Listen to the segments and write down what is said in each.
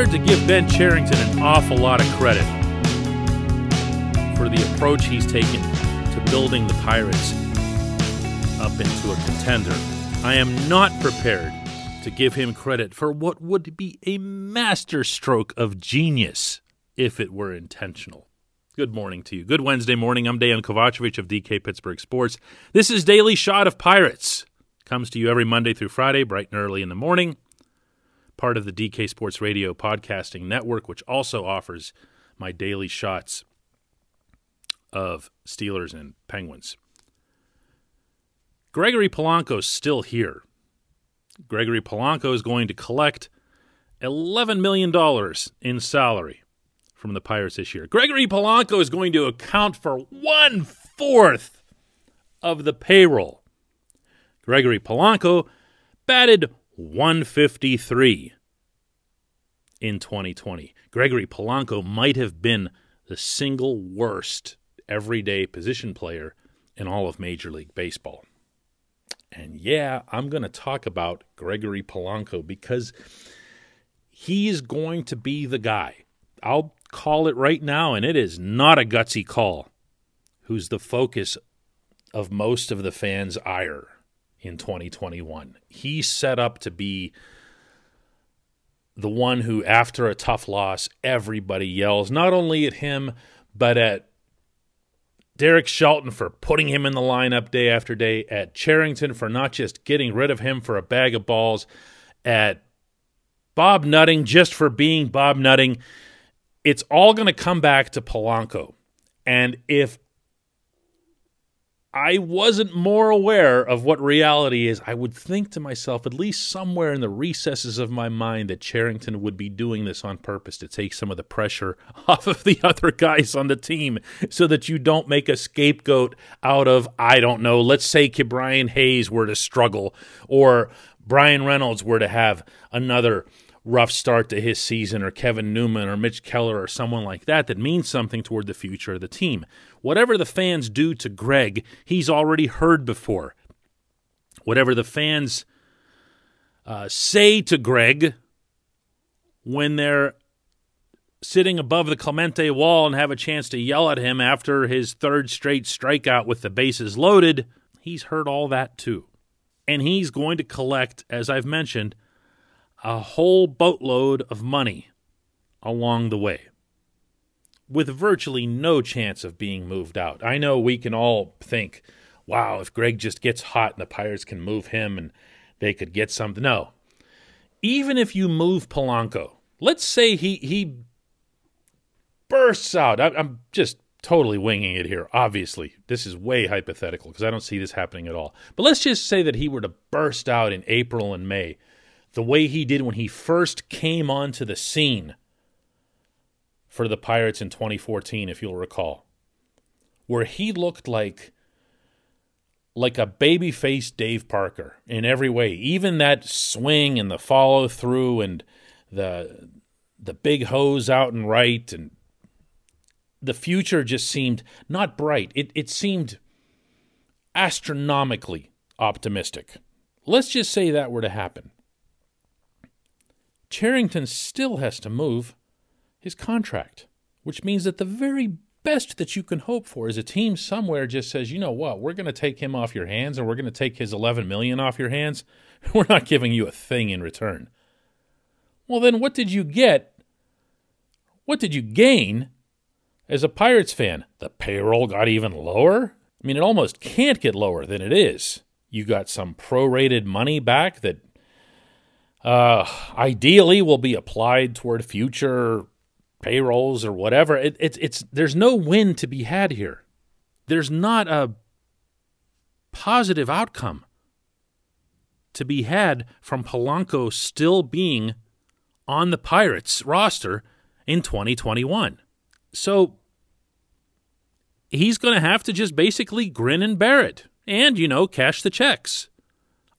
prepared to give Ben Cherington an awful lot of credit for the approach he's taken to building the Pirates up into a contender. I am not prepared to give him credit for what would be a masterstroke of genius if it were intentional. Good morning to you. Good Wednesday morning. I'm Dejan Kovacevic of DK Pittsburgh Sports. This is Daily Shot of Pirates. Comes to you every Monday through Friday, bright and early in the morning. Part of the DK Sports Radio podcasting network, which also offers my daily shots of Steelers and Penguins. Gregory Polanco's still here. Gregory Polanco is going to collect $11 million in salary from the Pirates this year. Gregory Polanco is going to account for one fourth of the payroll. Gregory Polanco batted 153 in 2020. Gregory Polanco might have been the single worst everyday position player in all of Major League Baseball. And yeah, I'm going to talk about Gregory Polanco because he's going to be the guy. I'll call it right now, and it is not a gutsy call. Who's the focus of most of the fans' ire in 2021? He's set up to be the one who, after a tough loss, everybody yells not only at him, but at Derek Shelton for putting him in the lineup day after day, at Cherington for not just getting rid of him for a bag of balls, at Bob Nutting just for being Bob Nutting. It's all going to come back to Polanco. And if I wasn't more aware of what reality is, I would think to myself, at least somewhere in the recesses of my mind, that Cherington would be doing this on purpose to take some of the pressure off of the other guys on the team so that you don't make a scapegoat out of, I don't know, let's say Brian Hayes were to struggle or Bryan Reynolds were to have another rough start to his season, or Kevin Newman, or Mitch Keller, or someone like that that means something toward the future of the team. Whatever the fans do to Greg, he's already heard before. Whatever the fans uh, say to Greg when they're sitting above the Clemente wall and have a chance to yell at him after his third straight strikeout with the bases loaded, he's heard all that too. And he's going to collect, as I've mentioned, a whole boatload of money along the way with virtually no chance of being moved out. I know we can all think, wow, if Greg just gets hot and the Pirates can move him and they could get something. No. Even if you move Polanco, let's say he he bursts out. I, I'm just totally winging it here. Obviously, this is way hypothetical because I don't see this happening at all. But let's just say that he were to burst out in April and May the way he did when he first came onto the scene for the Pirates in 2014, if you'll recall, where he looked like like a baby-faced Dave Parker in every way. Even that swing and the follow through and the the big hose out and right and the future just seemed not bright. It it seemed astronomically optimistic. Let's just say that were to happen. Cherington still has to move his contract, which means that the very best that you can hope for is a team somewhere just says, you know what, we're going to take him off your hands and we're going to take his 11 million off your hands. We're not giving you a thing in return. Well, then what did you get? What did you gain as a Pirates fan? The payroll got even lower? I mean, it almost can't get lower than it is. You got some prorated money back that uh, ideally will be applied toward future payrolls or whatever. It, it's it's there's no win to be had here. There's not a positive outcome to be had from Polanco still being on the Pirates roster in 2021. So he's going to have to just basically grin and bear it and, you know, cash the checks.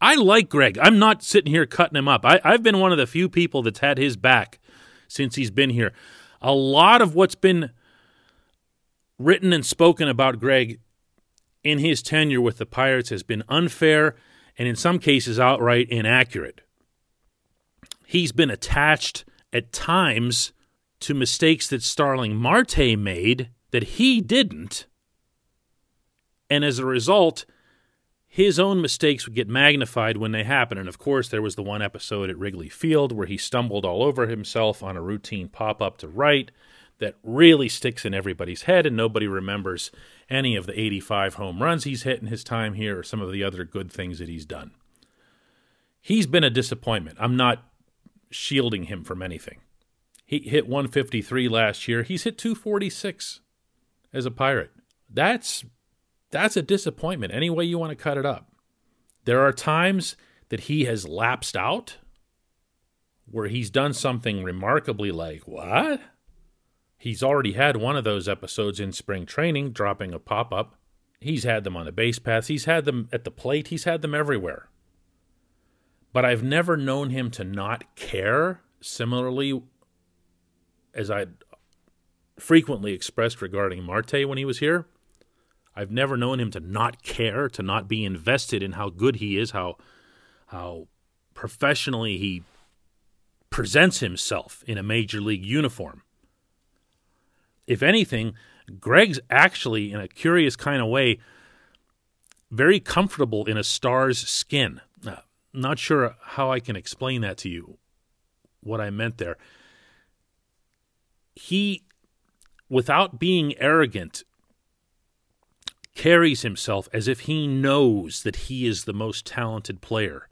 I like Greg. I'm not sitting here cutting him up. I, I've been one of the few people that's had his back since he's been here. A lot of what's been written and spoken about Greg in his tenure with the Pirates has been unfair and in some cases outright inaccurate. He's been attached at times to mistakes that Starling Marte made that he didn't. And as a result, his own mistakes would get magnified when they happen. And of course, there was the one episode at Wrigley Field where he stumbled all over himself on a routine pop up to right that really sticks in everybody's head, and nobody remembers any of the 85 home runs he's hit in his time here or some of the other good things that he's done. He's been a disappointment. I'm not shielding him from anything. He hit 153 last year. He's hit 246 as a Pirate. That's that's a disappointment any way you want to cut it up. There are times that he has lapsed out where he's done something remarkably like, "What?" He's already had one of those episodes in spring training, dropping a pop up. He's had them on the base paths, he's had them at the plate, he's had them everywhere. But I've never known him to not care, similarly, as I frequently expressed regarding Marte when he was here. I've never known him to not care, to not be invested in how good he is, how how professionally he presents himself in a major league uniform if anything, Greg's actually, in a curious kind of way, very comfortable in a star's skin. Uh, not sure how I can explain that to you, what I meant there. He, without being arrogant, carries himself as if he knows that he is the most talented player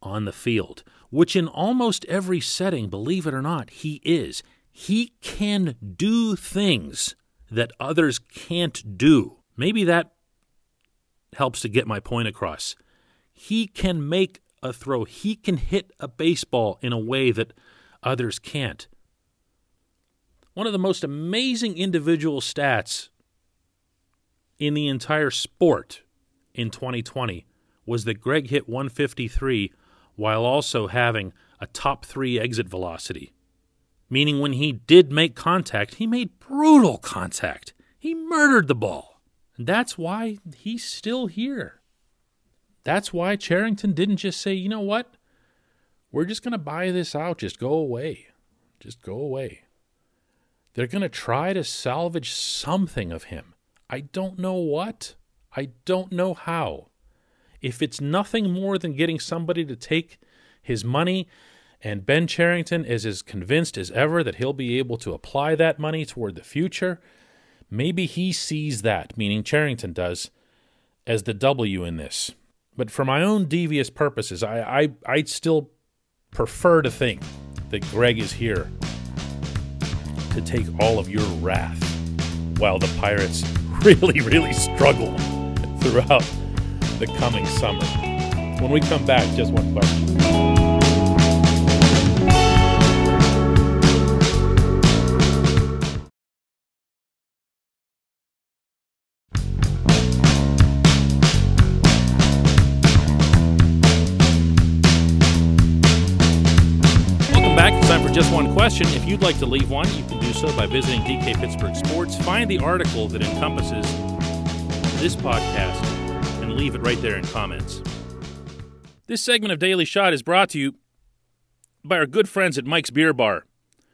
on the field, which in almost every setting, believe it or not, he is. He can do things that others can't do. Maybe that helps to get my point across. He can make a throw, he can hit a baseball in a way that others can't. One of the most amazing individual stats in the entire sport in 2020 was that Greg hit 153 while also having a top three exit velocity meaning when he did make contact, he made brutal contact. He murdered the ball. And that's why he's still here. That's why Cherington didn't just say, you know what? We're just going to buy this out. Just go away. Just go away. They're going to try to salvage something of him. I don't know what. I don't know how. If it's nothing more than getting somebody to take his money and Ben Cherington is as convinced as ever that he'll be able to apply that money toward the future. Maybe he sees that, meaning Cherington does, as the W in this. But for my own devious purposes, I, I, I'd still prefer to think that Greg is here to take all of your wrath while the Pirates really, really struggle throughout the coming summer. When we come back, just one question. Time for just one question. If you'd like to leave one, you can do so by visiting DK Pittsburgh Sports. Find the article that encompasses this podcast and leave it right there in comments. This segment of Daily Shot is brought to you by our good friends at Mike's Beer Bar.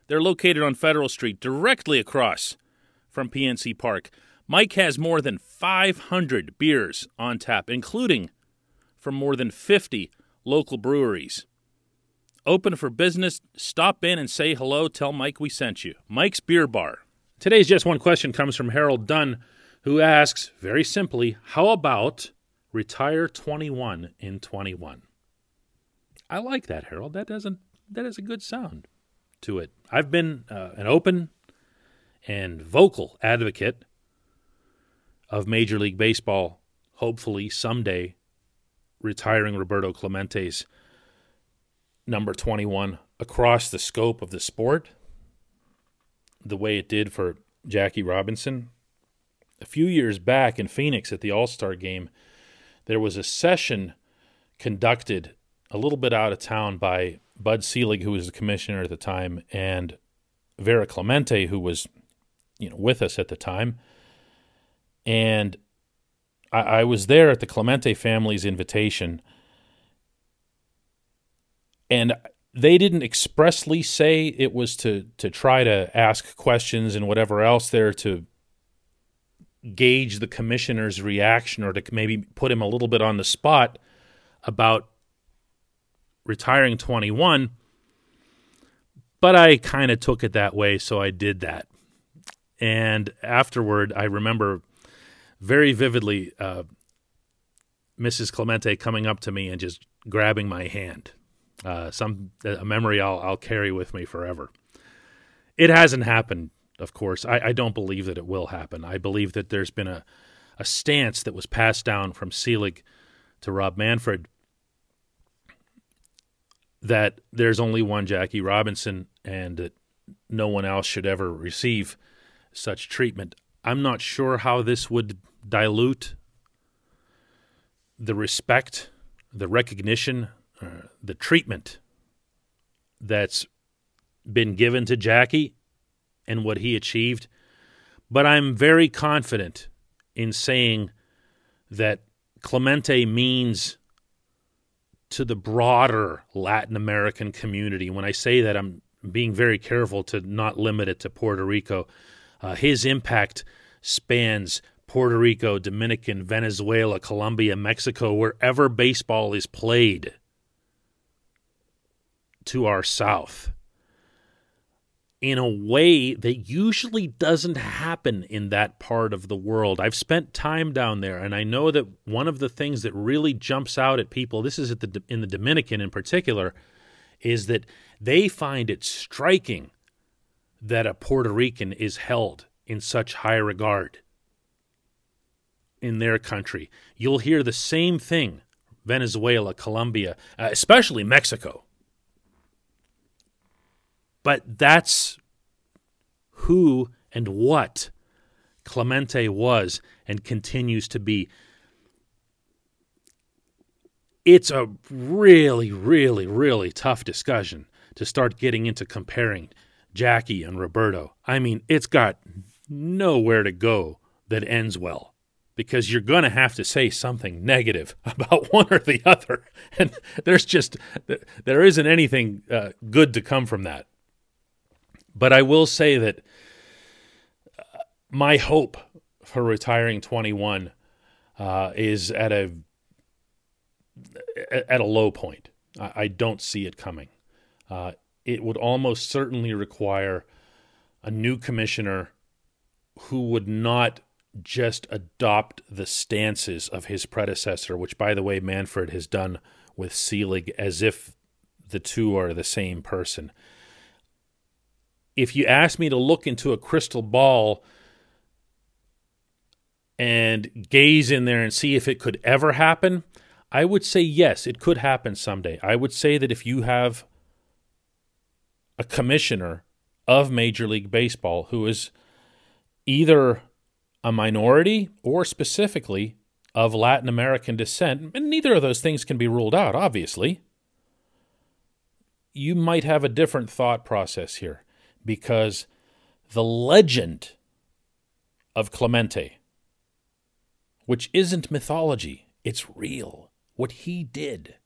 They're located on Federal Street, directly across from PNC Park. Mike has more than 500 beers on tap, including from more than 50 local breweries open for business. Stop in and say hello. Tell Mike we sent you. Mike's Beer Bar. Today's Just One Question comes from Harold Dunn, who asks very simply, How about retire 21 in 21? I like that, Harold. That doesn't that is a good sound to it. I've been uh, an open and vocal advocate of Major League Baseball, hopefully someday retiring Roberto Clemente's number 21 across the scope of the sport the way it did for Jackie Robinson. A few years back in Phoenix at the All Star game, there was a session conducted a little bit out of town by Bud Selig, who was the commissioner at the time, and Vera Clemente, who was you know with us at the time. And I, I was there at the Clemente family's invitation and they didn't expressly say it was to to try to ask questions and whatever else there to gauge the commissioner's reaction or to maybe put him a little bit on the spot about retiring 21 but I kind of took it that way so I did that and afterward I remember very vividly uh, Mrs. Clemente coming up to me and just grabbing my hand uh, some a memory I'll I'll carry with me forever. It hasn't happened, of course. I, I don't believe that it will happen. I believe that there's been a a stance that was passed down from Selig to Rob Manfred that there's only one Jackie Robinson and that no one else should ever receive such treatment. I'm not sure how this would dilute the respect, the recognition uh, the treatment that's been given to Jackie and what he achieved. But I'm very confident in saying that Clemente means to the broader Latin American community. When I say that, I'm being very careful to not limit it to Puerto Rico. Uh, his impact spans Puerto Rico, Dominican, Venezuela, Colombia, Mexico, wherever baseball is played to our south in a way that usually doesn't happen in that part of the world. I've spent time down there and I know that one of the things that really jumps out at people, this is the in the Dominican in particular, is that they find it striking that a Puerto Rican is held in such high regard in their country. You'll hear the same thing Venezuela, Colombia, uh, especially Mexico but that's who and what Clemente was and continues to be. It's a really, really, really tough discussion to start getting into comparing Jackie and Roberto. I mean, it's got nowhere to go that ends well because you're going to have to say something negative about one or the other. And there's just, there isn't anything uh, good to come from that. But I will say that uh, my hope for retiring 21 uh, is at a at a low point. I, don't see it coming. Uh, it would almost certainly require a new commissioner who would not just adopt the stances of his predecessor, which, by the way, Manfred has done with Selig as if the two are the same person if you ask me to look into a crystal ball and gaze in there and see if it could ever happen, I would say yes, it could happen someday. I would say that if you have a commissioner of Major League Baseball who is either a minority or specifically of Latin American descent, and neither of those things can be ruled out, obviously, you might have a different thought process here because the legend of Clemente, which isn't mythology, it's real. What he did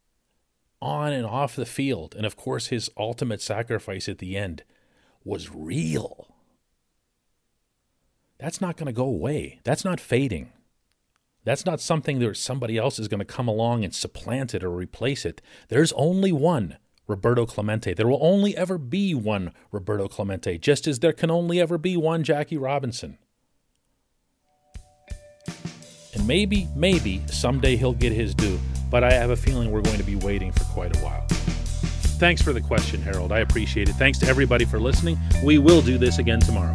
on and off the field, and of course his ultimate sacrifice at the end, was real. That's not going to go away. That's not fading. That's not something that somebody else is going to come along and supplant it or replace it. There's only one Roberto Clemente. There will only ever be one Roberto Clemente, just as there can only ever be one Jackie Robinson. And maybe, maybe someday he'll get his due, but I have a feeling we're going to be waiting for quite a while. Thanks for the question, Harold. I appreciate it. Thanks to everybody for listening. We will do this again tomorrow.